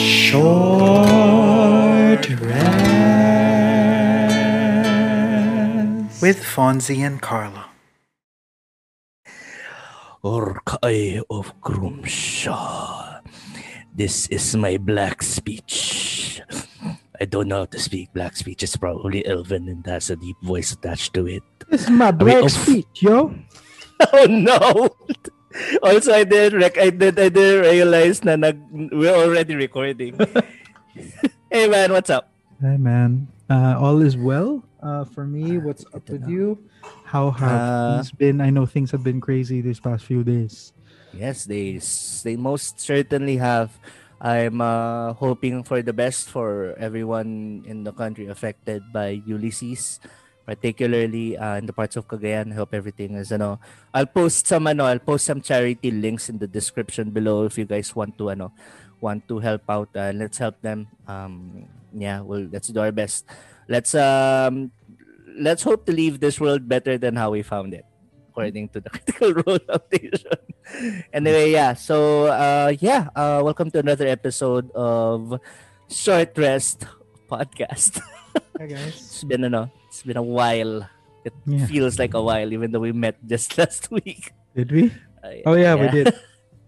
Short Rest with Fonzie and Carlo. Orc Eye of Grumshaw. This is my black speech. I don't know how to speak black speech. It's probably Elven and has a deep voice attached to it. This is my black of- speech, yo. Oh no! Also, I did rec- I did I did realize na nag we're already recording. hey man, what's up? Hey, man. Uh, all is well. Uh, for me, what's up with na. you? How have Uh, things been? I know things have been crazy these past few days. Yes, they they most certainly have. I'm uh, hoping for the best for everyone in the country affected by Ulysses, particularly uh, in the parts of Cagayan. I hope everything is ano. I'll post some ano, I'll post some charity links in the description below if you guys want to ano, want to help out. Uh, let's help them. Um, yeah, well, let's do our best. Let's um, let's hope to leave this world better than how we found it according to the Critical Role Foundation. anyway, yeah. So, uh, yeah. Uh, welcome to another episode of Short Rest Podcast. Hey, guys. it's been ano, it's been a while. It Yeah. feels like a while, even though we met just last week. Did we? Uh, Oh, yeah, we did.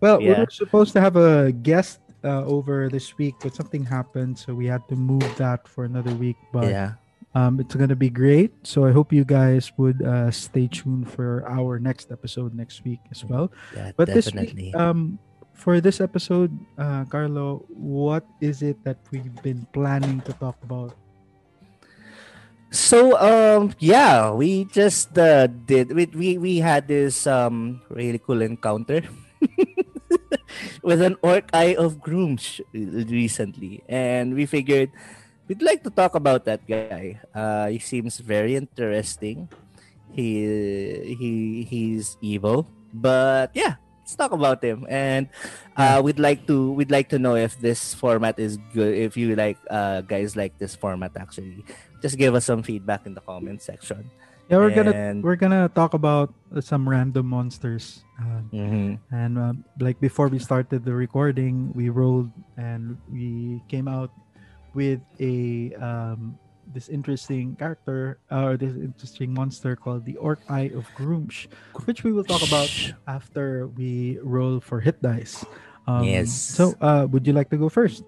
Well, we were supposed to have a guest uh, over this week, but something happened, so we had to move that for another week. But yeah. um, it's gonna be great. So I hope you guys would uh, stay tuned for our next episode next week as well. Yeah. But definitely. this week, um, for this episode, uh, Carlo, what is it that we've been planning to talk about? So um yeah, we just uh, did we, we we had this um really cool encounter with an orc eye of Gruumsh recently. And we figured we'd like to talk about that guy. Uh he seems very interesting. He he he's evil, but yeah, let's talk about him. And uh we'd like to we'd like to know if this format is good if you like uh guys like this format actually just give us some feedback in the comment section. Yeah, we're gonna we're gonna talk about uh, some random monsters. Uh, Mm-hmm. and uh, like before we started the recording, we rolled and we came out with a um, this interesting character uh, or this interesting monster called the Orc Eye of Gruumsh, which we will talk about after we roll for hit dice. Um, Yes. So, uh, would you like to go first?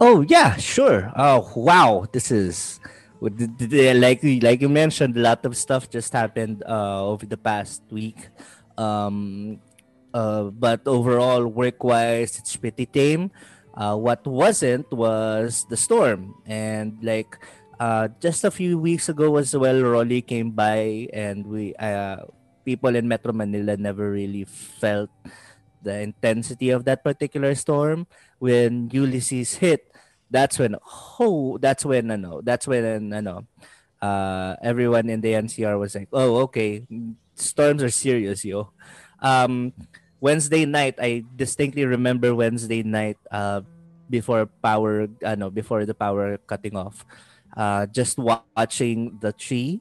Oh yeah, sure. Oh wow, this is like like you mentioned, a lot of stuff just happened uh, over the past week. Um, uh, but overall, work wise, it's pretty tame. Uh, what wasn't was the storm, and like uh, just a few weeks ago as well, Rolly came by, and we uh, people in Metro Manila never really felt the intensity of that particular storm when Ulysses hit that's when oh that's when ano that's when ano uh everyone in the NCR was like oh okay storms are serious yo. Um Wednesday night I distinctly remember Wednesday night uh before power ano before the power cutting off uh just wa- watching the tree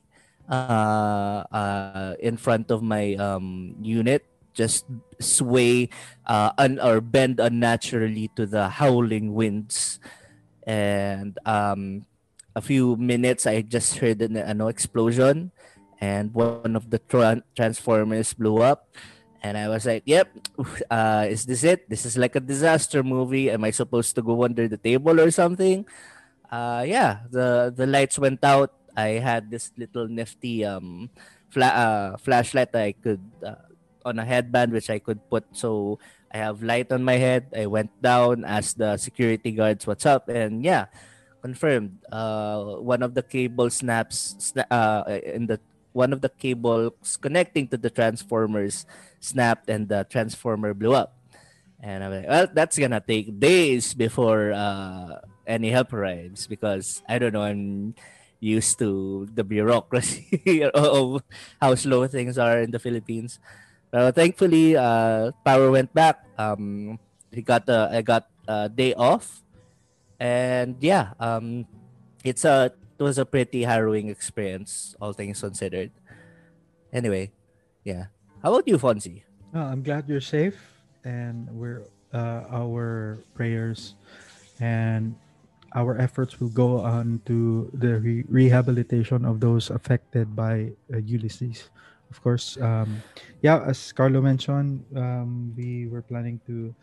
uh uh in front of my um unit just sway uh un- or bend unnaturally to the howling winds and um a few minutes I just heard an explosion. And one of the tran- transformers blew up. And I was like yep uh is this it? This is like a disaster movie. Am I supposed to go under the table or something? Uh yeah the the lights went out. I had this little nifty um fla- uh, flashlight I could uh, on a headband which I could put so I have light on my head. I went down, asked the security guards what's up, and yeah, confirmed. Uh, one of the cable snaps sna- uh, in the one of the cables connecting to the transformers snapped, and the transformer blew up. And I'm like, well, that's gonna take days before uh, any help arrives because I don't know. I'm used to the bureaucracy of how slow things are in the Philippines. Uh, thankfully, uh, power went back. Um, he got the I got a day off, and yeah, um, it's a it was a pretty harrowing experience, all things considered. Anyway, yeah. How about you, Fonzie? Oh, I'm glad you're safe, and we're uh, our prayers and our efforts will go on to the re- rehabilitation of those affected by uh, Ulysses. Of course, um, yeah, as Carlo mentioned, um, we were planning to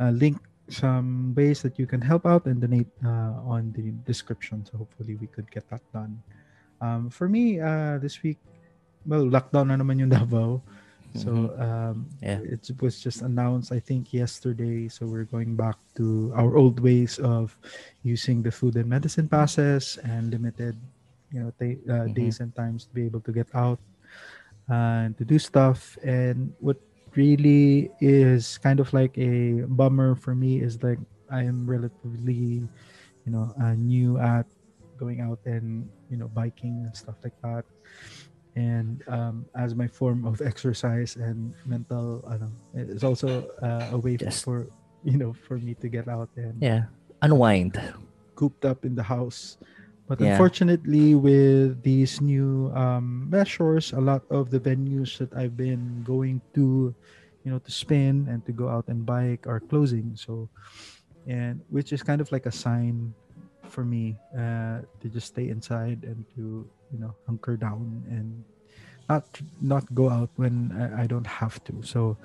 uh, link some ways that you can help out and donate uh, on the description. So hopefully we could get that done. Um, for me, uh, this week, well, lockdown na naman yung Davao. So um, Yeah. it was just announced, I think, yesterday. So we're going back to our old ways of using the food and medicine passes and limited, you know, ta- uh, Mhm. days and times to be able to get out and to do stuff. And what really is kind of like a bummer for me is like I am relatively, you know, uh, new at going out and you know biking and stuff like that and um, as my form of exercise and mental ano, it's also uh, a way Just- for you know for me to get out and Yeah. Unwind. cooped up in the house but Yeah. unfortunately with these new um, measures a lot of the venues that i've been going to you know to spin and to go out and bike are closing so and which is kind of like a sign for me uh, to just stay inside and to you know hunker down and not not go out when I, I don't have to so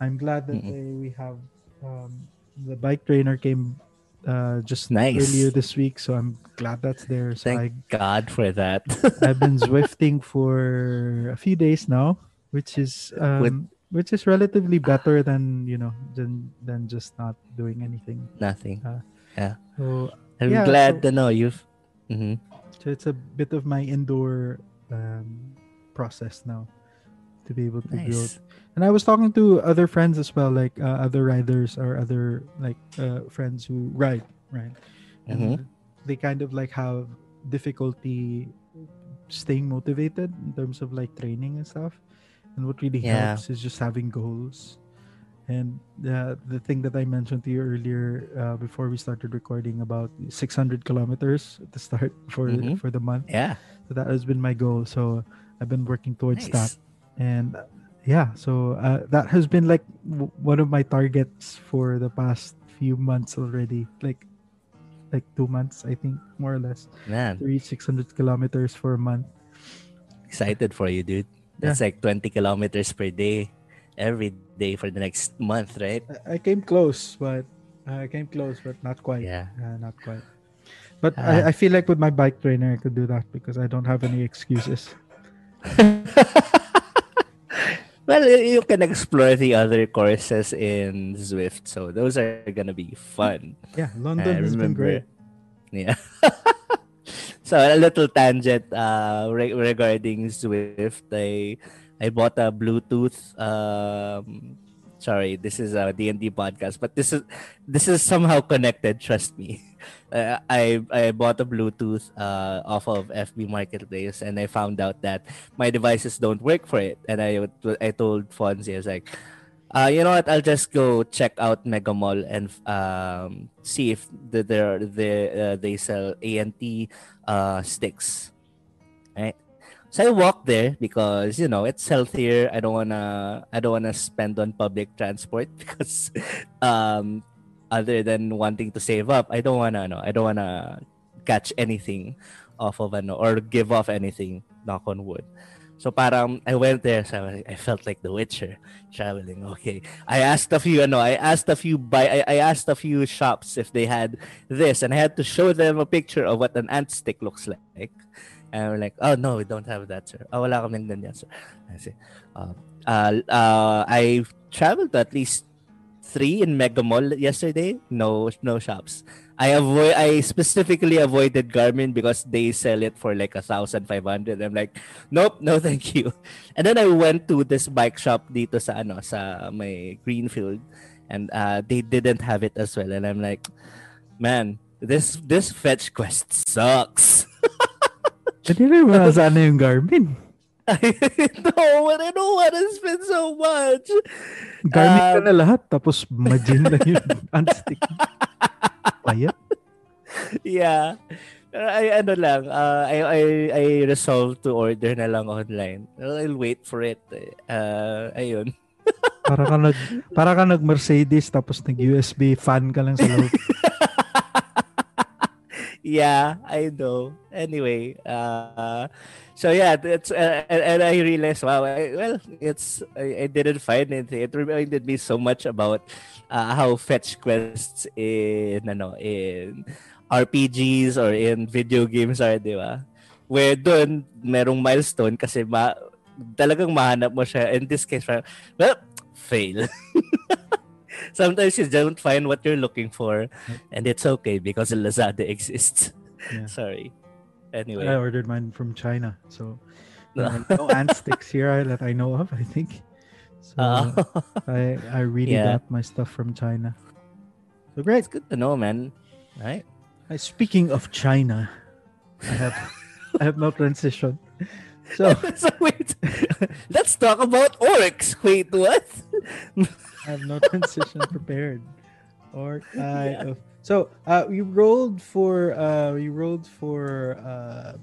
i'm glad that Mm-mm. uh, we have um, the bike trainer came uh, just Nice. earlier this week so i'm glad that's there so Thank God for that. I, i've been zwifting for a few days now which is um, With- which is relatively better than you know than than just not doing anything Nothing. Yeah. so I'm Yeah, glad so- to know you've. Mhm. So it's a bit of my indoor um, process now to be able to build. Nice. And I was talking to other friends as well, like uh, other riders or other like uh, friends who ride, right? And they kind of like have difficulty staying motivated in terms of like training and stuff. And what really Yeah. helps is just having goals. And the the thing that I mentioned to you earlier uh, before we started recording about 600 kilometers at the start for Mhm. for the month. Yeah. So that has been my goal. So I've been working towards that, Nice. And uh, yeah, so uh, that has been like w- one of my targets for the past few months already. Like, like two months, I think, more or less, Man, to reach 600 kilometers for a month. excited for you, dude. That's like 20 kilometers per day every day for the next month, right? I, I came close, but I came close, but not quite. Yeah. Uh, not quite. But Ah. I, I feel like with my bike trainer, I could do that because I don't have any excuses. well, you can explore the other courses in Zwift, so those are gonna be fun. Yeah, London I has been great. Yeah. so a little tangent uh re- regarding Zwift. I I bought a Bluetooth um sorry, this is a D&D podcast, but this is this is somehow connected, trust me. Uh, I I bought a Bluetooth uh off of FB Marketplace and I found out that my devices don't work for it and I I told Fonzie I was like uh, you know what? I'll just go check out Mega Mall and um, see if the, they're, they uh, they sell ANT uh, sticks. Right. So I walk there because you know it's healthier. I don't wanna I don't wanna spend on public transport because um, other than wanting to save up, I don't wanna no, I don't wanna catch anything off of ano or give off anything. Knock on wood. So parang I went there, so I felt like the Witcher traveling. Okay, I asked a few, ano, I asked a few buy, I, I asked a few shops if they had this, and I had to show them a picture of what an ant stick looks like. And we're like, oh no, we don't have that, sir. Oh, wala kaming ganyan, sir. I say, uh, uh, uh, I traveled to at least three in Mega Mall yesterday. No, no shops. I avoid. I specifically avoided Garmin because they sell it for like a thousand five hundred. I'm like, nope, no, thank you. And then I went to this bike shop dito sa ano sa may Greenfield, and uh, they didn't have it as well. And I'm like, man, this this fetch quest sucks. Hindi rin wala sana yung Garmin. no, I don't want to spend so much. Garmin ka Um, na lahat, tapos Majin lang yung unstick. Payat. yeah. Pero ay ano lang, uh, I, I, I resolved to order na lang online. I'll wait for it. Uh, ayun. Para ka nag para ka nag Mercedes tapos nag USB fan ka lang sa loob. Yeah, I know. Anyway, uh, so yeah, that's uh, and I realized, wow, I, well, it's I, I didn't find anything. It reminded me so much about uh, how fetch quests in ano in RPGs or in video games are, di ba? Where doon merong milestone kasi ma talagang mahanap mo siya. In this case, well, fail. Sometimes you don't find what you're looking for, and it's okay because Lazada exists. Yeah. Sorry. Anyway, I ordered mine from China, so uh, no ant sticks here that I know of. I think. So uh, I I really Yeah. got my stuff from China. So great. it's good to know, man. Right? Speaking of China, I have I have no transition. So so wait, let's talk about orcs. Wait, what? I have no transition prepared. Or I Yeah. so uh you rolled for uh we rolled for uh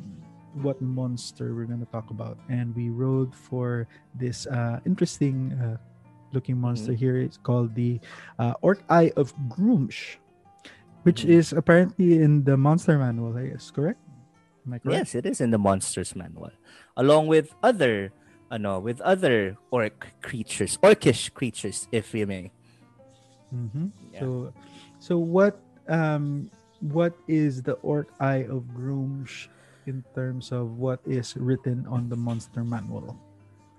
what monster we're gonna talk about and we rolled for this uh interesting uh looking monster Mm-hmm. here it's called the uh orc eye of Gruumsh which Mhm. is apparently in the monster manual I guess correct am I correct Yes, it is in the monsters manual, along with other, ano, with other orc creatures, orcish creatures, if we may. Mm-hmm. Yeah. So, so what um what is the orc eye of Gruumsh in terms of what is written on the monster manual?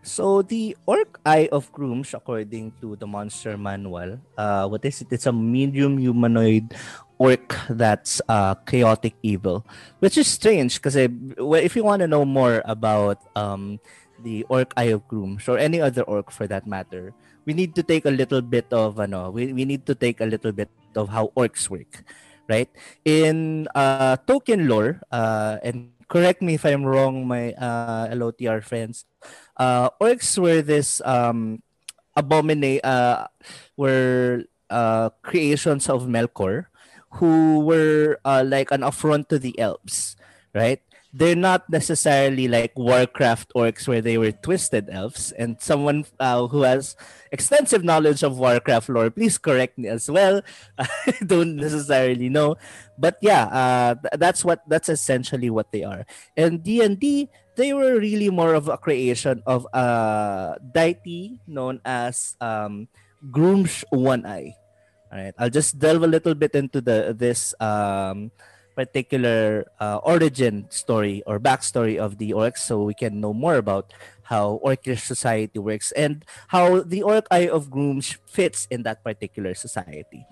So the Orc Eye of Gruumsh, according to the Monster Manual, uh, what is it? It's a medium humanoid orc that's uh, chaotic evil, which is strange because if you want to know more about um, the Orc Eye of Gruumsh or any other orc for that matter, we need to take a little bit of ano, we, we need to take a little bit of how orcs work, right? In uh, Tolkien lore, uh, and correct me if I'm wrong, my uh, LOTR friends uh, orcs were this um, abomina- uh, were uh, creations of Melkor who were uh, like an affront to the elves, right? They're not necessarily like Warcraft orcs where they were twisted elves. And someone uh, who has extensive knowledge of Warcraft lore, please correct me as well. I don't necessarily know, but yeah, uh, th- that's what that's essentially what they are. And D and D they were really more of a creation of a deity known as um, One Eye. All right, I'll just delve a little bit into the this um, particular uh, origin story or backstory of the orcs, so we can know more about how orcish society works and how the orc eye of Gruumsh fits in that particular society.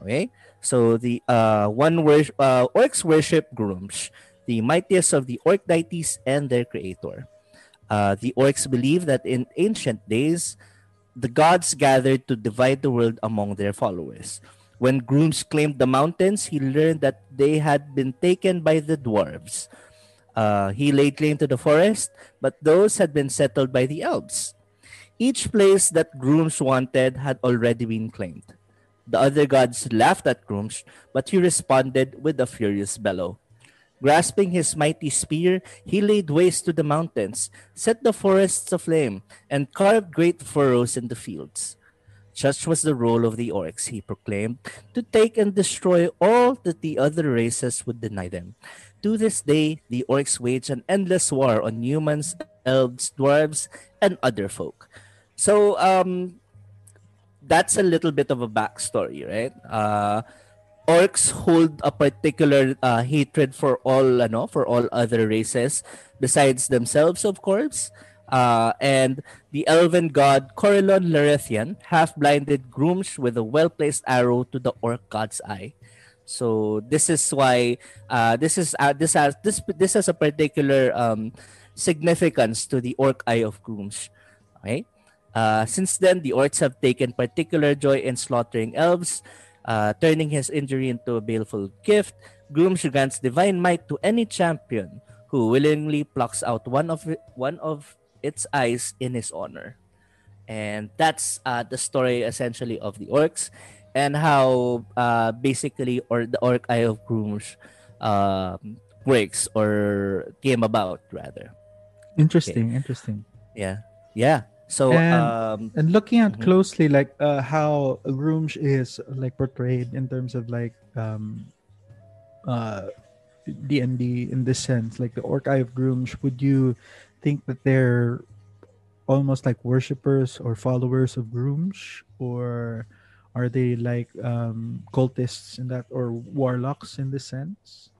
Okay, so the uh, one wor- uh, orcs worship Gruumsh the mightiest of the orc deities and their creator. Uh, the orcs believe that in ancient days, the gods gathered to divide the world among their followers. When Gruumsh claimed the mountains, he learned that they had been taken by the dwarves. Uh, he laid claim to the forest, but those had been settled by the elves. Each place that Gruumsh wanted had already been claimed. The other gods laughed at Gruumsh, but he responded with a furious bellow. Grasping his mighty spear, he laid waste to the mountains, set the forests aflame, and carved great furrows in the fields. Such was the role of the orcs, he proclaimed, to take and destroy all that the other races would deny them. To this day, the orcs wage an endless war on humans, elves, dwarves, and other folk. So, um, that's a little bit of a backstory, right? Uh, orcs hold a particular uh, hatred for all ano, for all other races besides themselves of course. Uh, and the elven god Corellon Larethian half blinded Gruumsh with a well placed arrow to the orc god's eye. So this is why uh, this is uh, this has this this has a particular um, significance to the orc eye of Gruumsh okay? Uh, since then the orcs have taken particular joy in slaughtering elves uh, turning his injury into a baleful gift, Gruumsh grants divine might to any champion who willingly plucks out one of it, one of its eyes in his honor. And that's uh, the story essentially of the orcs and how uh, basically or the orc eye of Gruumsh um, works or came about rather. Interesting, interesting. Yeah. Yeah. So And- um And looking at Mhm. closely, like uh, how Gruumsh is like portrayed in terms of like um, uh, D and D in this sense, like the Orc Eye of Gruumsh, would you think that they're almost like worshippers or followers of Gruumsh, or are they like um, cultists in that, or warlocks in this sense?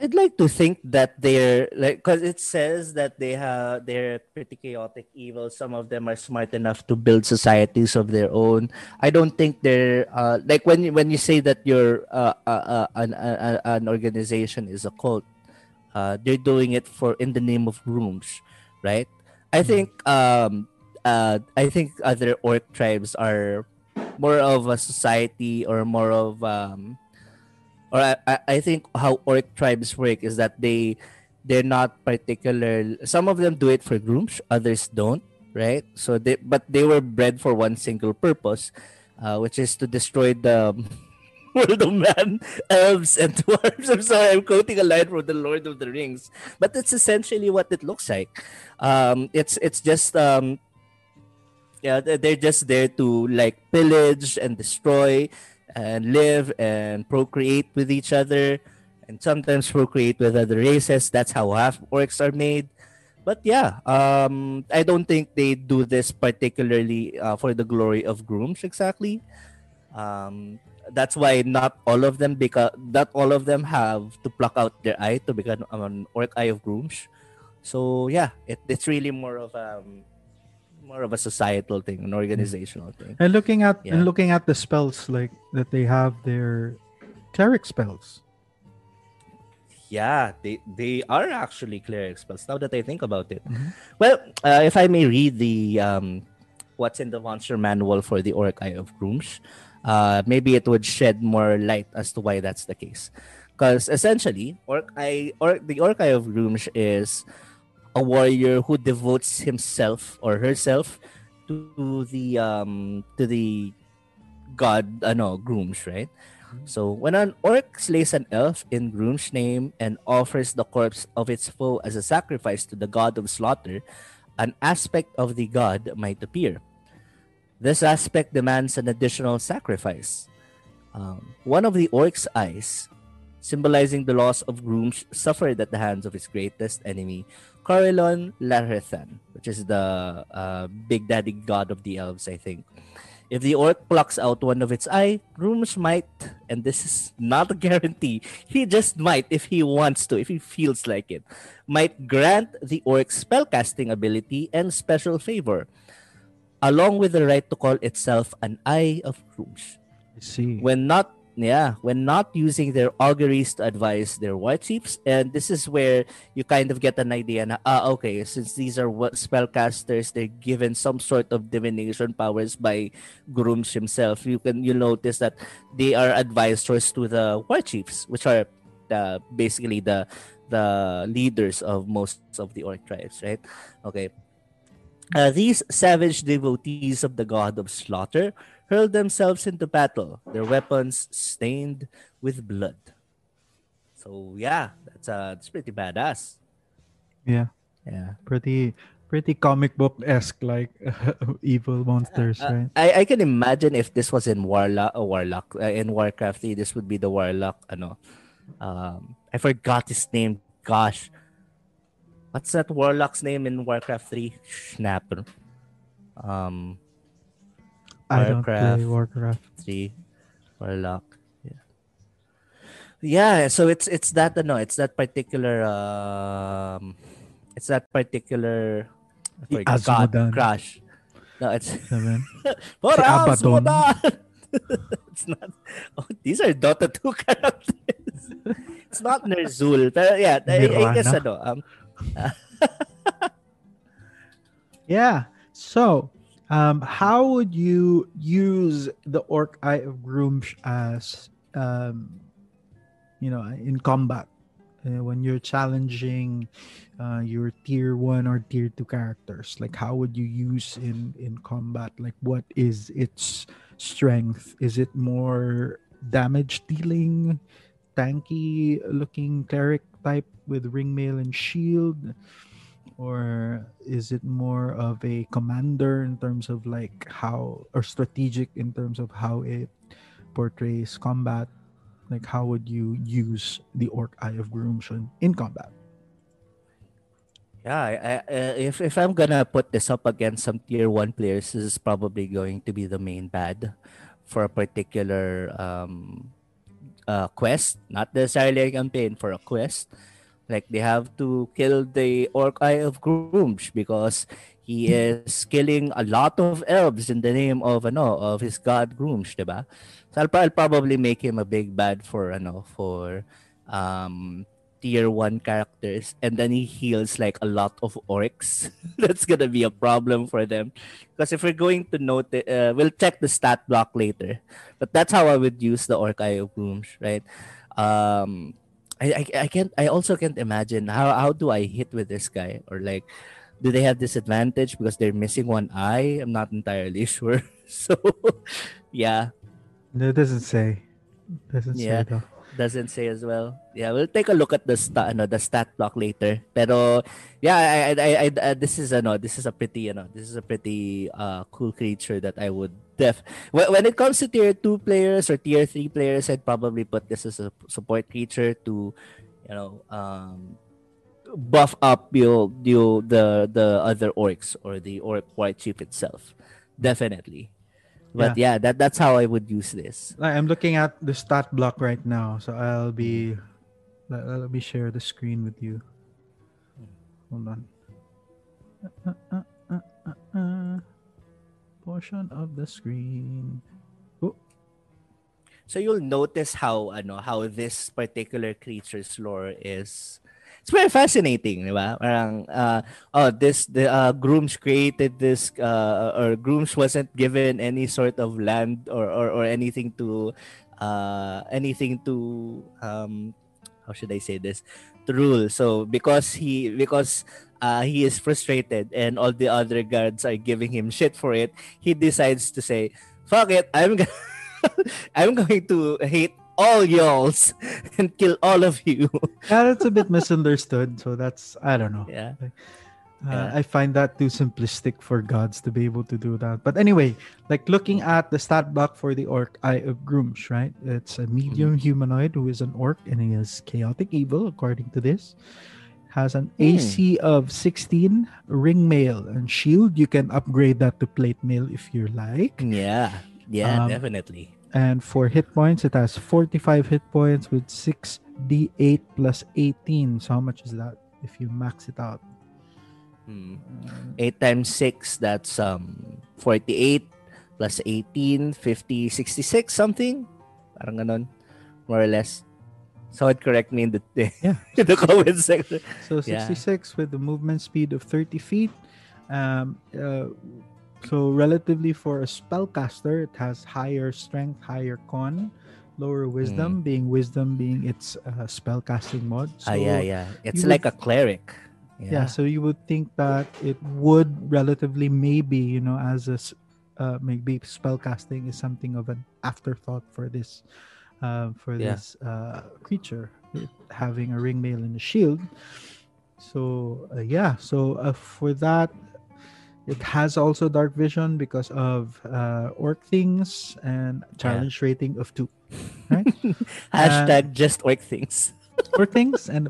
I'd like to think that they're like because it says that they have they're pretty chaotic evil. Some of them are smart enough to build societies of their own. I don't think they're uh, like when you, when you say that you're uh, uh, uh, an, uh, an organization is a cult. Uh, they're doing it for in the name of rooms, right? I think um uh I think other orc tribes are more of a society or more of um or I, I- think how orc tribes work is that they they're not particular. Some of them do it for Gruumsh others don't right? So they but they were bred for one single purpose uh, which is to destroy the world of man elves and dwarves. I'm sorry i'm quoting a line from the lord of the rings but that's essentially what it looks like. Um it's it's just um yeah they're just there to like pillage and destroy and live and procreate with each other and sometimes procreate with other races. That's how half orcs are made. But yeah um i don't think they do this particularly uh, for the glory of Gruumsh exactly. Um that's why not all of them because not all of them have to pluck out their eye to become an orc eye of Gruumsh. So yeah it, it's really more of um more of a societal thing an organizational thing and looking at Yeah. and looking at the spells like that they have their cleric spells. Yeah, they they are actually cleric spells. Now that I think about it, Mhm. well, uh, if I may read the um, what's in the monster manual for the Orc Eye of Gruumsh, uh, maybe it would shed more light as to why that's the case. Because essentially, Orc Eye or the Orc Eye of Gruumsh is a warrior who devotes himself or herself to the um to the god ano Gruumsh right? So when an orc slays an elf in Gruumsh's name and offers the corpse of its foe as a sacrifice to the god of slaughter an aspect of the god might appear. This aspect demands an additional sacrifice. Um, one of the orc's eyes symbolizing the loss of Gruumsh suffered at the hands of his greatest enemy Corellon Larethian, which is the uh, big daddy god of the elves, I think. If the orc plucks out one of its eye, Gruumsh might, and this is not a guarantee, he just might if he wants to, if he feels like it, might grant the orc spellcasting ability and special favor, along with the right to call itself an Eye of Gruumsh I see. when not yeah when not using their auguries to advise their war chiefs and this is where you kind of get an idea na ah okay since these are what spellcasters they're given some sort of divination powers by Gruumsh himself you can you notice that they are advisors to the war chiefs which are the basically the the leaders of most of the orc tribes right? Okay. Uh, these savage devotees of the god of slaughter hurl themselves into battle, their weapons stained with blood. So yeah, that's uh, that's pretty badass. yeah, Yeah, pretty pretty comic book esque like evil monsters, Uh, right? I I can imagine if this was in Warlock, uh, Warlock uh, in Warcraft 3, this would be the Warlock. Ano, um, I forgot his name. Gosh, what's that Warlock's name in Warcraft 3? Snapper. Um, I don't Warcraft. play Warcraft. three warlock yeah yeah so it's it's that no it's that particular um it's that particular I God, crash no it's Seven. For Abaddon. Azmodan! it's not oh, these are Dota 2 characters it's not Ner'zhul pero yeah I, I guess ano um Yeah. So, um, how would you use the Orc Eye of Gruumsh as, um, you know, in combat uh, when you're challenging uh, your tier one or tier two characters? Like, how would you use in in combat? Like, what is its strength? Is it more damage dealing, tanky looking cleric type with ringmail and shield? Or is it more of a commander in terms of like how or strategic in terms of how it portrays combat Like, how would you use the Orc Eye of Groomshun in combat? Yeah, I, I, uh, if if I'm gonna put this up against some tier one players, this is probably going to be the main bad for a particular um, uh, quest, not necessarily a campaign for a quest. Like they have to kill the Orc Eye of Gruumsh because he is killing a lot of elves in the name of ano of his god Gruumsh, diba? So I'll, I'll probably make him a big bad for ano for um tier 1 characters. And then he heals like a lot of orcs. That's gonna be a problem for them. Because if we're going to note it, uh, we'll check the stat block later. But that's how i would use the orc eye of Gruumsh right? Um I, I, I can't i also can't imagine how how do i hit with this guy or like do they have disadvantage because they're missing one eye i'm not entirely sure so yeah No, It doesn't say. Doesn't Yeah. say though. Doesn't say as well. Yeah, we'll take a look at the stat, ano, the stat block later. Pero yeah, I, I, I, I uh, this is ano, this is a pretty, you know, this is a pretty uh cool creature that I would def. When, when it comes to tier two players or tier three players, I'd probably put this as a support creature to, you know, um, buff up you, you the the other orcs or the orc war chief itself. Definitely. But yeah, that that's how I would use this. I'm looking at the stat block right now, so I'll be let, me share the screen with you. Hold on. Uh, uh, uh, uh, uh. Portion of the screen. So you'll notice how ano how this particular creature's lore is it's very fascinating, di? Parang uh, oh this the uh, Gruumsh created this uh, or Gruumsh wasn't given any sort of land or or, or anything to uh anything to um how should I say this to rule. So because he because uh, he is frustrated and all the other guards are giving him shit for it, he decides to say, "Fuck it, I'm gonna I'm going to hate all y'alls and kill all of you." Yeah, that's a bit misunderstood. So that's I don't know. yeah. Uh, Yeah. I find that too simplistic for gods to be able to do that. But anyway, like looking at the stat block for the orc Eye of Gruumsh, right? It's a medium humanoid who is an orc and he is chaotic evil, according to this. Has an Hmm. AC of 16, ring mail, and shield. You can upgrade that to plate mail if you like. Yeah. Yeah, Um, definitely. And for hit points, it has 45 hit points with 6d8 plus 18. So how much is that if you max it out? Hmm. 8 times 6 that's um 48 plus 18 50 66 something parang ganon more or less so it correct me in the Yeah. in the comment section So Yeah. 66 with the movement speed of 30 feet. Um, uh, so relatively for a spellcaster, it has higher strength, higher con, lower wisdom, being wisdom being its uh, spellcasting mod. ah So, yeah yeah it's like a cleric yeah, So you would think that it would relatively maybe you know as a uh, maybe spellcasting is something of an afterthought for this uh, for Yeah. this uh, creature having a ring mail and a shield. So uh, yeah, so uh, for that, it has also dark vision because of uh, orc things and challenge rating of two. hashtag just orc things. orc things and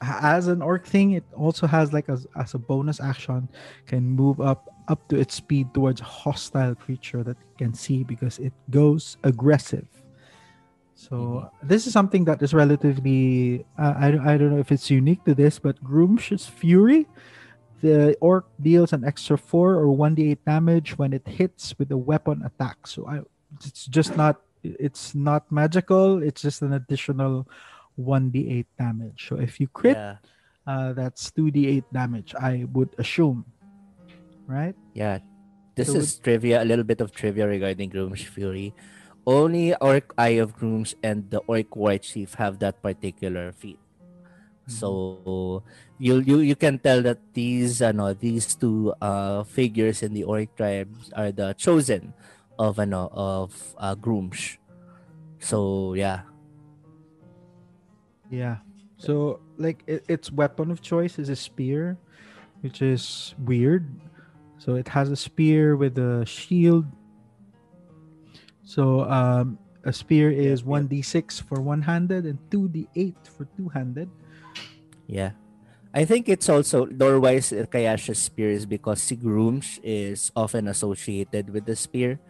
as an orc thing it also has like as, as a bonus action can move up up to its speed towards a hostile creature that it can see because it goes aggressive. So this is something that is relatively uh, I, don't- I don't know if it's unique to this but Gruumsh's fury the orc deals an extra 4 or 1d8 damage when it hits with a weapon attack so I, it's just not it's not magical it's just an additional 1d8 damage. So if you crit, yeah uh, that's 2d8 damage, I would assume. Right? yeah this So is trivia a little bit of trivia regarding Gruumsh's Fury only Orc Eye of Gruumsh and the Orc War Chief have that particular feat So you you you can tell that these ano these two uh figures in the orc tribes are the chosen of ano of uh, Gruumsh. So yeah. Yeah. So like it, its weapon of choice is a spear, which is weird. So it has a spear with a shield. So um a spear is 1d6 for one-handed and 2d8 for two-handed. Yeah. I think it's also lore-wise uh, kaya siya spear is because si Gruumsh is often associated with the spear.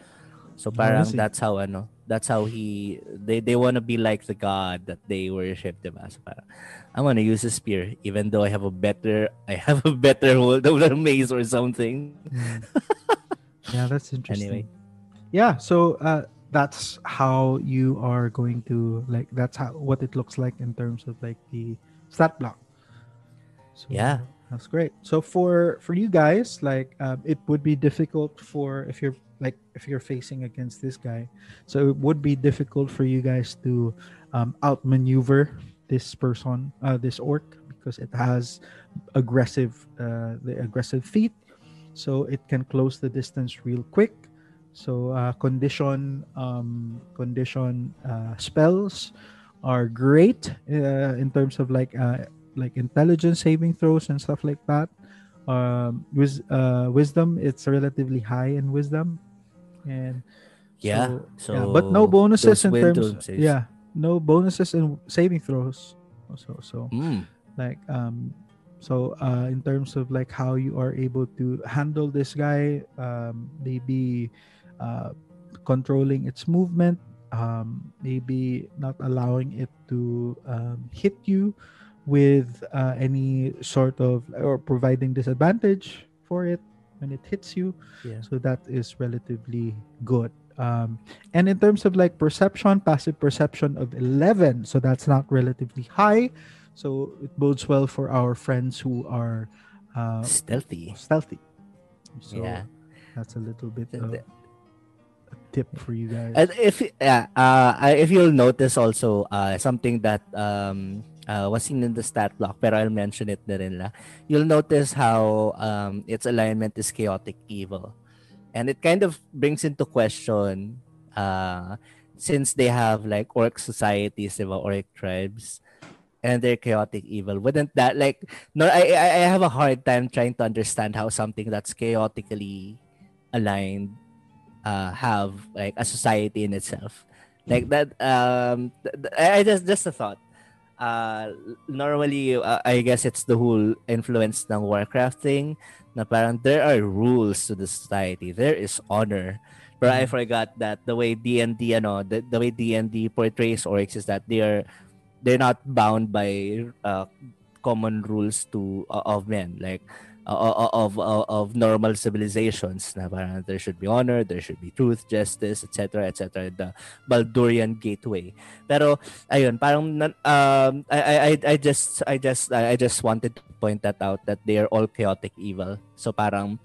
So parang see. that's how ano, that's how he they they want to be like the god that they worship, diba? So parang I'm gonna use a spear even though I have a better I have a better hold of the maze or something. Yeah, that's interesting. Anyway. Yeah, so uh, that's how you are going to like. That's how what it looks like in terms of like the stat block. So, Yeah. that's great. So for for you guys, like um, it would be difficult for if you're like if you're facing against this guy. So it would be difficult for you guys to um, outmaneuver this person, uh, this orc, because it has aggressive uh, the aggressive feet. So it can close the distance real quick. So uh, condition um, condition uh, spells are great uh, in terms of like uh, like intelligence saving throws and stuff like that. Um, with uh, wisdom, it's relatively high in wisdom, and Yeah. so, So, yeah, but no bonuses in terms. saves. Yeah, no bonuses in saving throws. Also, so Mm. like um so uh in terms of like how you are able to handle this guy um maybe uh controlling its movement um maybe not allowing it to um, hit you with uh, any sort of or providing disadvantage for it when it hits you Yeah. so that is relatively good um, and in terms of like perception passive perception of 11 so that's not relatively high so it bodes well for our friends who are uh, Stealthy. stealthy so yeah. that's a little bit of a tip for you guys And if yeah, uh, if you'll notice also uh, something that um uh, was seen in the stat block, pero I'll mention it na rin la. You'll notice how um its alignment is chaotic evil, and it kind of brings into question uh since they have like orc societies, diba, orc tribes, and they're chaotic evil. Wouldn't that like no? I I have a hard time trying to understand how something that's chaotically aligned uh, have like a society in itself like that um th- th- I just just a thought uh normally uh, i guess it's the whole influence ng warcraft thing na parang there are rules to the society. There is honor. But i Mhm. forgot that the way d&d ano the, the way d&d portrays orcs is that they are they're not bound by uh, common rules to uh, of men. Like of, of of normal civilizations na parang there should be honor there should be truth justice etc etc the Baldurian gateway. Pero ayun parang um I, I I- just I just I just wanted to point that out that they are all chaotic evil. So parang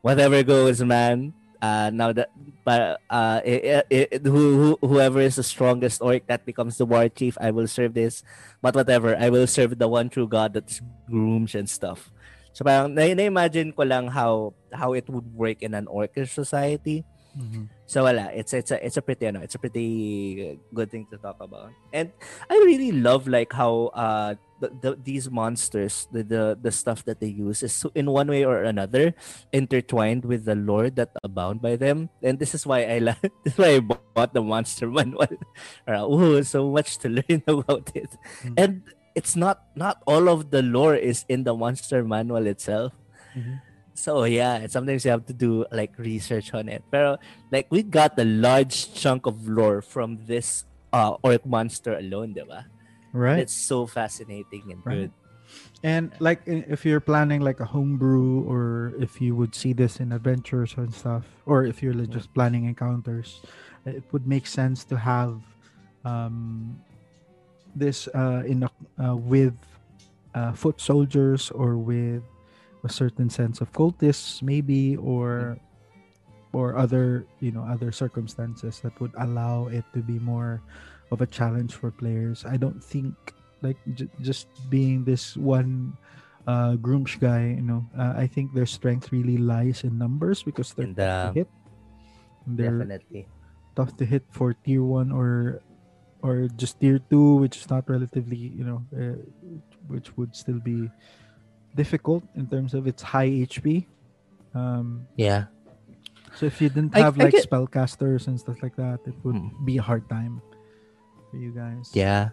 whatever goes man uh now that but uh i- i- i- who, who whoever is the strongest orc that becomes the war chief I will serve this. But whatever I will serve the one true god that's Gruumsh and stuff so parang na- na-imagine ko lang how how it would work in an orcish society Mhm. so wala, it's it's a it's a pretty ano, it's a pretty good thing to talk about. And I really love like how uh the, the, these monsters, the, the the stuff that they use is so, in one way or another intertwined with the lore that abound by them. And this is why I like this is why I bought the monster manual. oh, so much to learn about it. Mm. And it's not not all of the lore is in the monster manual itself. Mhm. So yeah, sometimes you have to do like research on it. But like we got a large chunk of lore from this uh orc monster alone, diba? right It's so fascinating and Right. good. And like if you're planning like a homebrew or if you would see this in adventures and stuff, or if you're like, just planning encounters, it would make sense to have um, this uh, in a, uh, with uh, foot soldiers or with a certain sense of cultists maybe or or other you know other circumstances that would allow it to be more of a challenge for players i don't think like j- just being this one uh Gruumsh guy you know uh, i think their strength really lies in numbers because they're And tough uh, to hit they're definitely. tough to hit for tier one or or just tier two which is not relatively you know uh, which would still be difficult in terms of its high hp um Yeah. So if you didn't I- have I like get- spellcasters and stuff like that, it would Hmm. be a hard time for you guys. Yeah.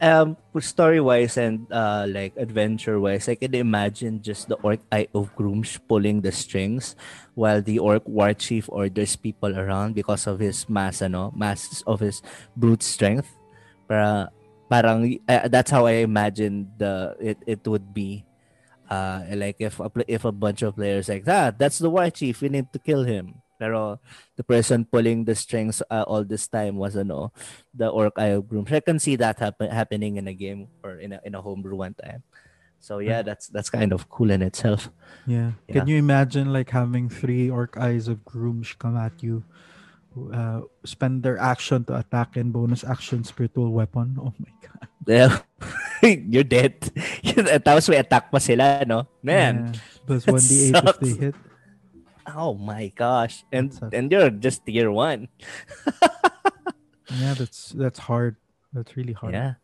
Um, story wise and uh, like adventure wise, I can imagine just the orc eye of Gruumsh pulling the strings while the orc war chief orders people around because of his mass, ano, mass of his brute strength. Para, parang uh, that's how I imagine the it, it would be. Uh, like if a, if a bunch of players like that, that's the war chief. We need to kill him. Pero the person pulling the strings uh, all this time was ano, the orc eye of Groom. I can see that happen happening in a game or in a in a homebrew one time. So yeah, that's that's kind of cool in itself. Yeah. Yeah. Can you imagine like having three orc eyes of Gruumsh come at you, uh, spend their action to attack and bonus action spiritual weapon? Oh my god. Yeah. You're dead. Tapos may attack pa sila, no? Man. Yeah. Plus that 1d8 if they hit. Oh my gosh. And and you're just tier one. Yeah, that's that's hard. That's really hard. Yeah.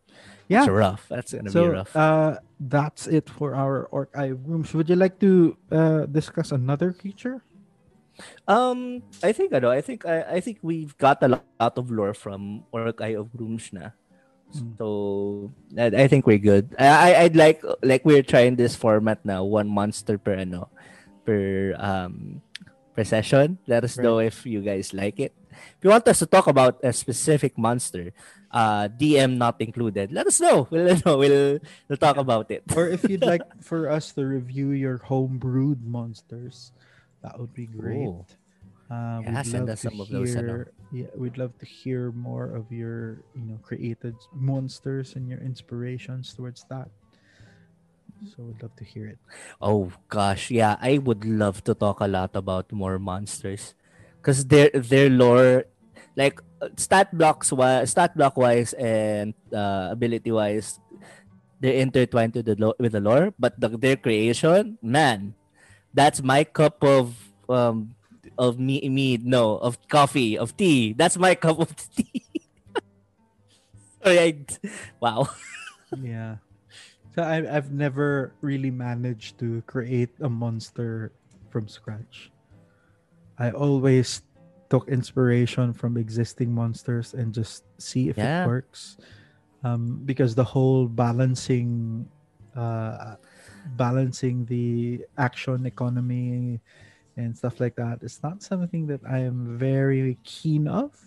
Yeah. It's rough. That's gonna be rough. uh, that's it for our orc eye of Gruumsh. Would you like to uh, discuss another creature? Um, I think ano, I think I, I think we've got a lot of lore from Orc Eye of Gruumsh na. Mm. So I, I think we're good. I I- I'd like like we're trying this format now, one monster per ano per um per session. Let us know if you guys like it. If you want us to talk about a specific monster, uh DM not included, let us know. We'll know. We'll we'll talk about it. or if you'd like for us to review your home brewed monsters, that would be great. Ooh. Uh, Yeah, we'd send love us to some of those, ano. hear. Yeah, we'd love to hear more of your, you know, created monsters and your inspirations towards that. So we'd love to hear it. Oh gosh, yeah, I would love to talk a lot about more monsters, cause their their lore, like stat blocks wise, stat block wise, and uh, ability wise, they're intertwined to the lo- with the lore. But the, their creation, man, that's my cup of um of me me no, of coffee, of tea. That's my cup of tea. Sorry, I, wow. yeah. So I, I've never really managed to create a monster from scratch. I always took inspiration from existing monsters and just see if Yeah. it works. Um, because the whole balancing, uh, balancing the action economy and stuff like that is not something that I am very keen of.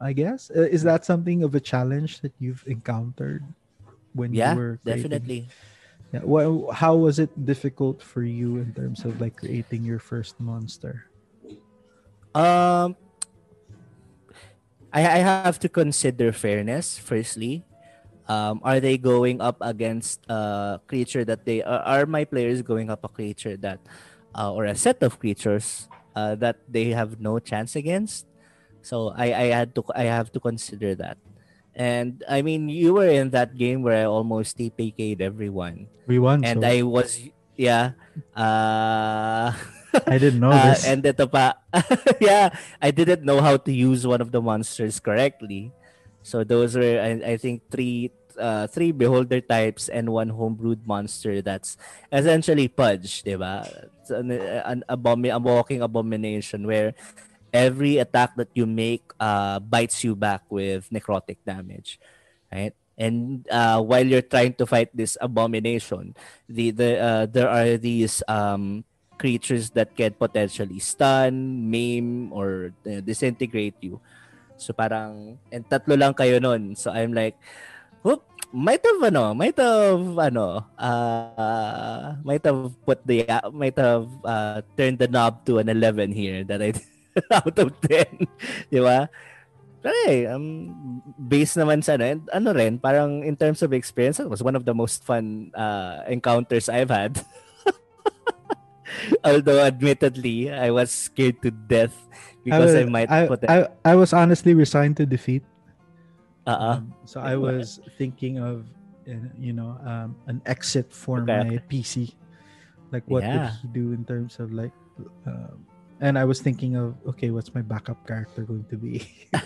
I guess Uh, is that something of a challenge that you've encountered when yeah, you were creating? definitely. Yeah. Well, how was it difficult for you in terms of like creating your first monster? Um, I, I have to consider fairness. Firstly, um, are they going up against a creature that they are, are my players going up a creature that, uh, or a set of creatures uh, that they have no chance against? So I I had to I have to consider that. And I mean, you were in that game where I almost TPK'd everyone, We won. and so I was yeah. Uh, I didn't know Uh, this. and ito pa, yeah, I didn't know how to use one of the monsters correctly. So those were, I, I think, three uh, three beholder types and one homebrewed monster that's essentially Pudge, di ba? It's an, an a walking abomination where every attack that you make uh, bites you back with necrotic damage, right? And uh, while you're trying to fight this abomination, the the uh, there are these um, creatures that can potentially stun, maim, or uh, disintegrate you. So parang, and tatlo lang kayo nun. So I'm like, whoop, might have ano, might have ano, uh, might have put the, uh, might have uh, turned the knob to an 11 here that I out of 10. Di ba? Pero eh, um, based naman sa ano, and ano rin, parang in terms of experience, it was one of the most fun uh, encounters I've had. Although admittedly, I was scared to death because I, was- might I, put it. I, I was honestly resigned to defeat. uh Um, so I was thinking of, uh, you know, um, an exit for Okay. my PC. Like, what Yeah. would he do in terms of like, um, and I was thinking of, okay, what's my backup character going to be?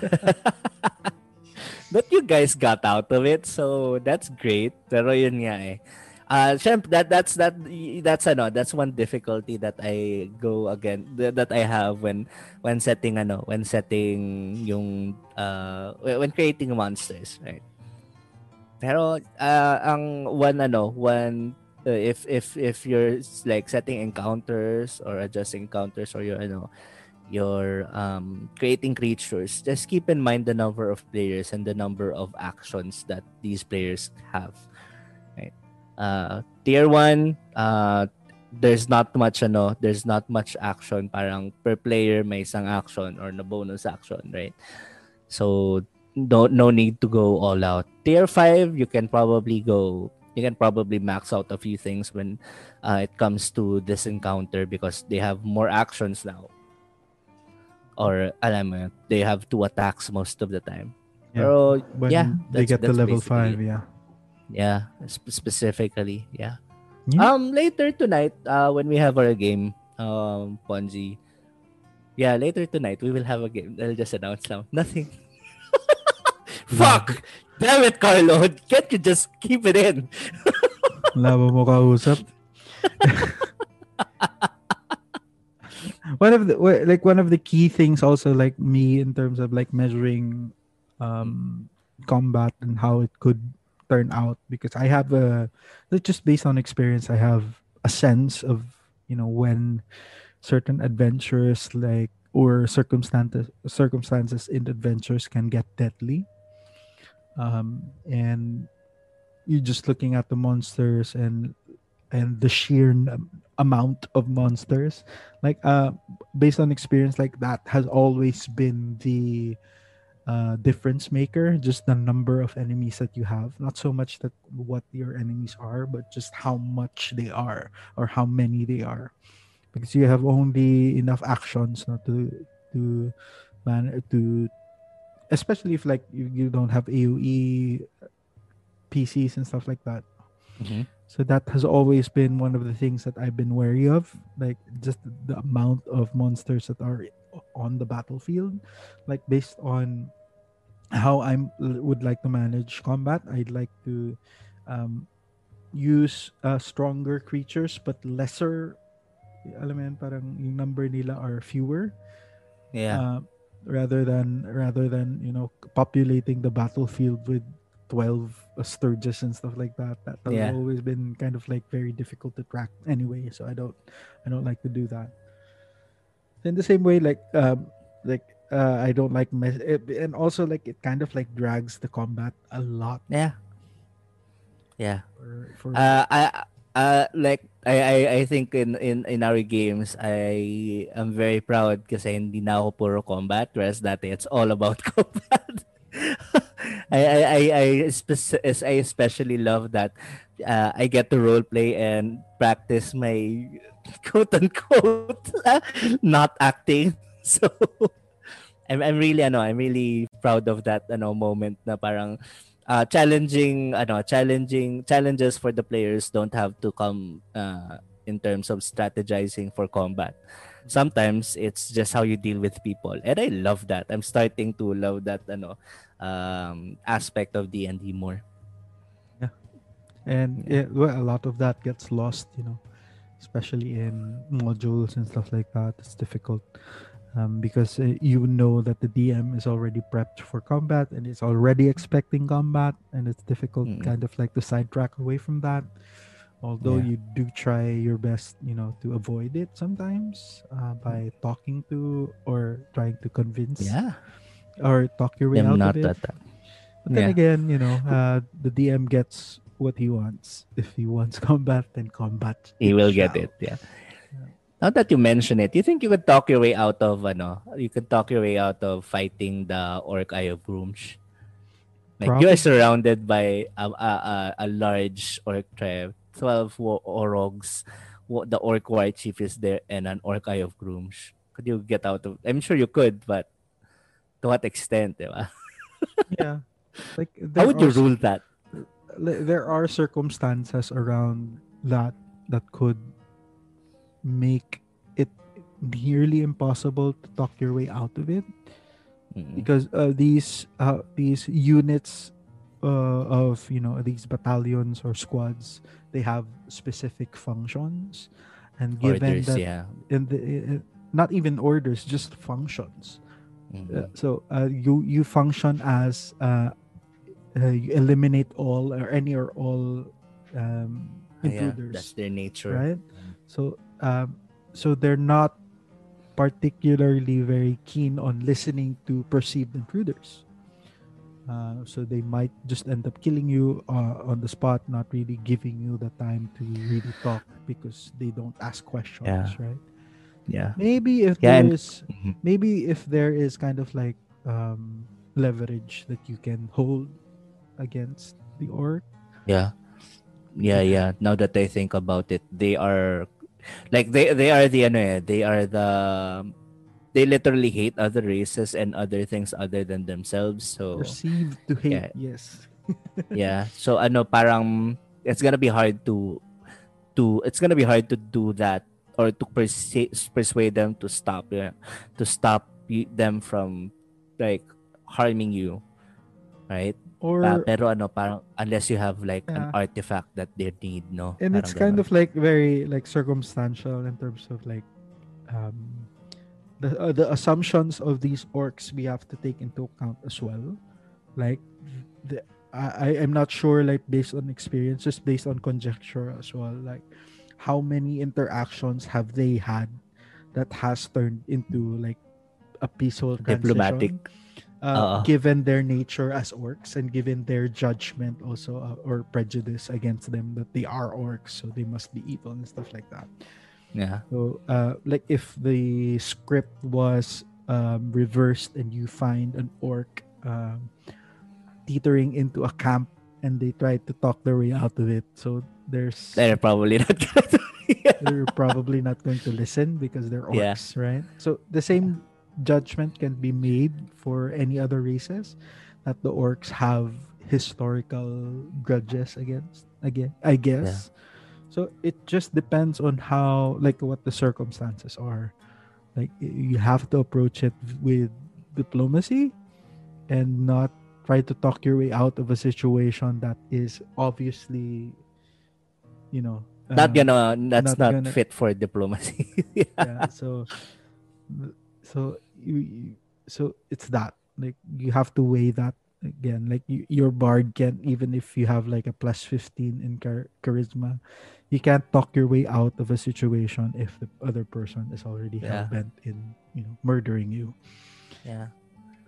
But you guys got out of it, so that's great. Pero yun nga eh. Uh, syempre, that that's that that's ano, that's one difficulty that I go again that, I have when when setting ano, when setting yung uh when creating monsters, right? Pero uh, ang one ano, one uh, if if if you're like setting encounters or adjusting encounters or your ano, you're um, creating creatures, just keep in mind the number of players and the number of actions that these players have. Right? Uh, tier 1, uh, there's not much ano, there's not much action. Parang per player may isang action or na bonus action, right? So no no need to go all out. Tier 5, you can probably go you can probably max out a few things when uh, it comes to this encounter because they have more actions now or alam mo, they have two attacks most of the time. Yeah. Pero When yeah, they get to that's level five, yeah. Yeah, sp- specifically, yeah. Yeah. Um, later tonight, uh, when we have our game, um, Fonzie, yeah, later tonight we will have a game. I'll just announce now. Nothing. Fuck! Damn it, Carlo! Can't you just keep it in? Labo mo kausap. one of the like one of the key things also like me in terms of like measuring um combat and how it could turn out because I have a just based on experience I have a sense of you know when certain adventures like or circumstances circumstances in adventures can get deadly um and you're just looking at the monsters and and the sheer n- amount of monsters. Like uh based on experience like that has always been the uh difference maker just the number of enemies that you have. Not so much that what your enemies are but just how much they are or how many they are. Because you have only enough actions not to to man to especially if like you, you don't have aoe pcs and stuff like that so that has always been one of the things that I've been wary of, like just the amount of monsters that are on the battlefield. Like based on how I would like to manage combat, I'd like to um, use uh, stronger creatures but lesser. Alam mo parang yung number nila are fewer. Yeah. uh, rather than rather than you know populating the battlefield with 12 stirges and stuff like that that has Yeah. always been kind of like very difficult to track anyway so i don't i don't like to do that in the same way like um like uh, i don't like mess- it, and also like it kind of like drags the combat a lot yeah. Yeah. for, for Uh, I uh like I, I I think in in in our games I am very proud kasi hindi na ako puro combat whereas dati it's all about combat. I I I I, spec- I especially love that uh, I get to role play and practice my quote unquote not acting. So I'm I'm really ano I'm really proud of that ano moment na parang uh, challenging ano challenging challenges for the players don't have to come uh, in terms of strategizing for combat. Sometimes it's just how you deal with people. And i love that. I'm starting to love that ano um aspect of D&D more. Yeah. and it, well, a lot of that gets lost you know especially in modules and stuff like that. It's difficult um, because uh, you know that the dm is already prepped for combat and it's already expecting combat and it's difficult Mm. kind of like to sidetrack away from that although Yeah. you do try your best you know to avoid it sometimes uh, by talking to or trying to convince yeah or talk your way i'm out not of it that but then Yeah. again, you know, uh, the DM gets what he wants. If he wants combat, then combat. he will get it yeah now that you mention it do you think you could talk your way out of ano you could talk your way out of fighting the orc eye of Gruumsh like you are surrounded by a, a, a, a large orc tribe 12 wo- orogs the orc war chief is there and an orc eye of Gruumsh could you get out of i'm sure you could but to what extent diba? Yeah. Like how would you rule that? There are circumstances around that that could make it nearly impossible to talk your way out of it Mm. because uh, these uh, these units uh, of you know these battalions or squads they have specific functions and given Orders, that yeah. in the uh, not even orders just functions Mhm. Uh, so uh, you you function as uh, uh, you eliminate all or any or all um, Ah, yeah, intruders that's their nature. right so um, so they're not particularly very keen on listening to perceived intruders uh, so they might just end up killing you uh, on the spot not really giving you the time to really talk because they don't ask questions Yeah. right Yeah. maybe if Yeah, and- there's Mhm. maybe if there is kind of like um leverage that you can hold against the orc Yeah. Yeah, yeah. Now that I think about it, they are like they they are the ano eh, they are the they literally hate other races and other things other than themselves. So perceived to hate Yeah. yes yeah. So ano parang it's gonna be hard to to it's gonna be hard to do that or to persuade persuade them to stop yeah, to stop them from like harming you. Right? Or Pa- pero ano parang unless you have like an artifact that they need, no? and Parang it's kind of like very like circumstantial in terms of like um the uh, the assumptions of these orcs we have to take into account as well like the I I- I'm not sure like based on experience just based on conjecture as well like how many interactions have they had that has turned into like a peaceful Diplomatic. Uh, given their nature as orcs and given their judgment also uh, or prejudice against them that they are orcs so they must be evil and stuff like that yeah. so uh like if the script was um reversed and you find an orc um teetering into a camp and they try to talk their way out of it so there's They're probably not they're probably not going to listen because they're Yeah. orcs, right? So the same judgment can be made for any other races that the orcs have historical grudges against again I guess. So it just depends on how like what the circumstances are. Like you have to approach it with diplomacy and not try to talk your way out of a situation that is obviously you know not uh, gonna that's not not, gonna- fit for diplomacy. yeah so so you, so it's that like you have to weigh that again like you, your bard can even if you have like a plus 15 in char- charisma you can't talk your way out of a situation if the other person is already Yeah. hell-bent in you know murdering you yeah.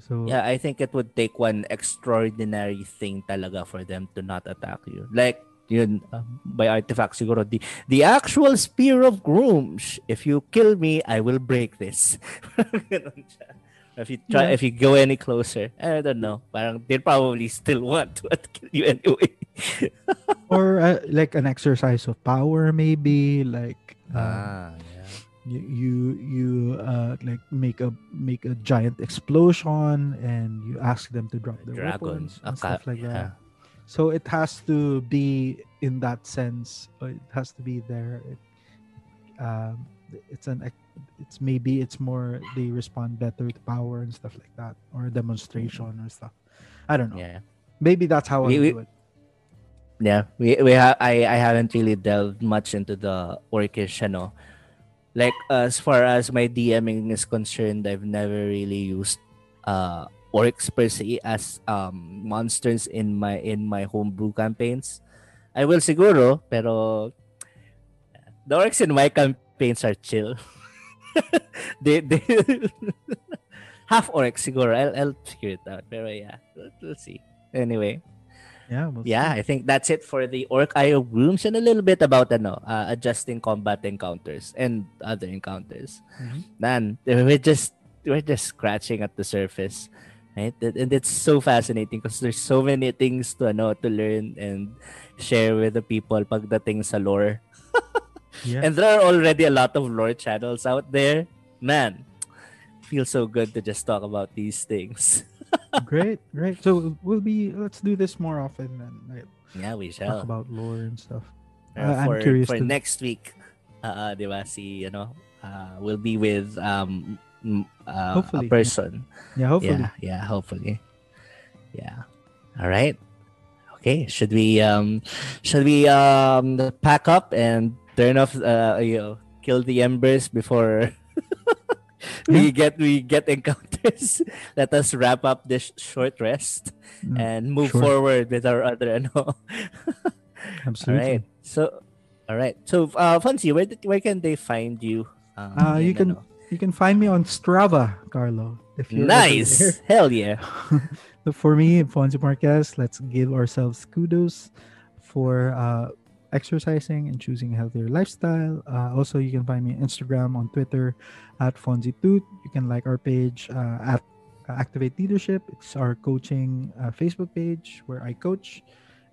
so Yeah, I think it would take one extraordinary thing talaga for them to not attack you. Like yun um, by artifact siguro the the actual spear of Gruumsh. If you kill me, I will break this. If you try Yeah. if you go any closer, I don't know. Parang they'll probably still want to kill you anyway. or uh, like an exercise of power maybe like uh, ah, yeah. you you you uh like make a make a giant explosion and you ask them to drop their Dragon. weapons and Aka- stuff like yeah. that so it has to be in that sense. Uh, it has to be there. It, um it's an it's maybe it's more they respond better to power and stuff like that or demonstration or stuff. I don't know. Yeah. maybe that's how i We- we- do it. Yeah, we we ha- I I haven't really delved much into the orcish, ano. Like as far as my DMing is concerned, I've never really used uh orcs per se as um monsters in my in my homebrew campaigns. I will siguro, pero the orcs in my campaigns are chill. they they half orcs siguro. I'll I'll figure it out. Pero yeah, we'll, we'll see. Anyway. yeah we'll Yeah, see. I think that's it for the Orc Eye of Gruumsh and a little bit about ano, uh, adjusting combat encounters and other encounters. Mhm. Man, we're just we're just scratching at the surface, right? And it's so fascinating because there's so many things to ano to learn and share with the people pagdating sa lore. yeah And there are already a lot of lore channels out there. Man, feels so good to just talk about these things. great great so we'll be let's do this more often then like, Yeah, we shall talk about lore and stuff Pero Uh, I'm curious for to- next week, uh, di ba, si, you know, uh, we'll be with um, uh, Hopefully, a person. yeah hopefully Yeah, yeah, hopefully. Yeah. All right. Okay, should we um should we um pack up and turn off uh you know kill the embers before we get we get encounters? Let us wrap up this short rest Mm, and move sure. forward with our other all Absolutely. right. So all right. So uh Fonzie, where did, where can they find you? Um, Uh, you can ano? You can find me on Strava, Carlo. If you're Nice. Hell yeah. For me, Fonzie Marquez, let's give ourselves kudos for uh, exercising and choosing a healthier lifestyle. Uh, also, you can find me on Instagram, on Twitter at FonzieToot. You can like our page uh, at Activate Leadership. It's our coaching uh, Facebook page where I coach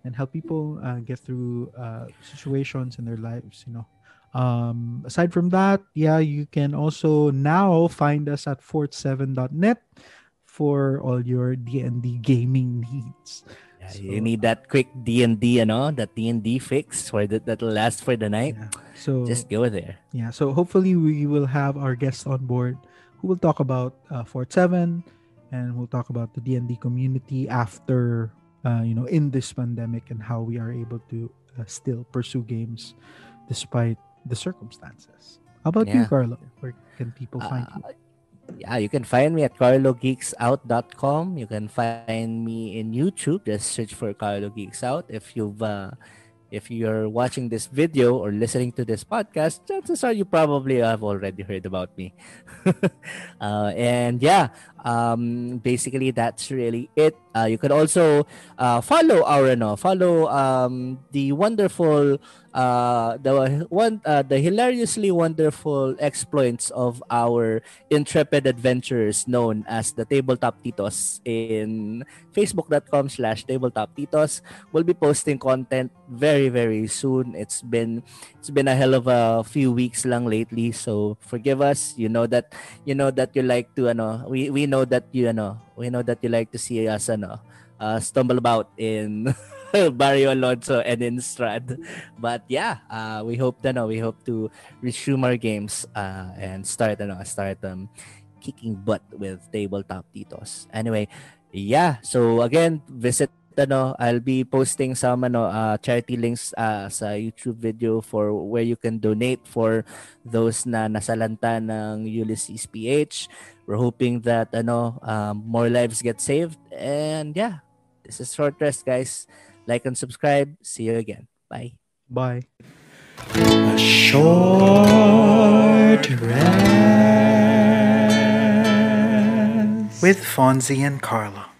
and help people uh, get through uh, situations in their lives. You know. Um, aside from that, yeah, you can also now find us at fort7.net for all your D&D gaming needs. Yeah, So- you need that quick D and D, ano, that D and D fix for that that'll last for the night. Yeah. So Just go there. yeah, so hopefully we will have our guests on board who will talk about uh, Fort 7 and we'll talk about the D&D community after uh, you know in this pandemic and how we are able to uh, still pursue games despite the circumstances. How about you, Carlo? Where can people find you? Uh, yeah, you can find me at carlogeeksout.com. You can find me in YouTube. Just search for Carlo Geeks Out. If you've uh, if you're watching this video or listening to this podcast, chances are you probably have already heard about me. uh, and yeah, um, basically that's really it. Uh, you can also uh, follow our no, follow um, the wonderful uh, the one uh, the hilariously wonderful exploits of our intrepid adventurers known as the Tabletop Titos in facebook.com slash tabletop titos. We'll be posting content very very soon. It's been it's been a hell of a few weeks lang lately, so forgive us. You know that you know that you like to ano we we know that you ano we know that you like to see us ano uh, stumble about in Barrio Alonso and in Strad. But yeah, uh, we hope that no, we hope to resume our games uh, and start ano, start um kicking butt with tabletop titos. Anyway, yeah. So again, visit ano, I'll be posting some ano uh, charity links uh, sa YouTube video for where you can donate for those na nasalanta ng Ulysses PH. We're hoping that ano um, more lives get saved and yeah, this is short rest guys. Like and subscribe. See you again. Bye. Bye. A short rest with Fonzie and Carlo.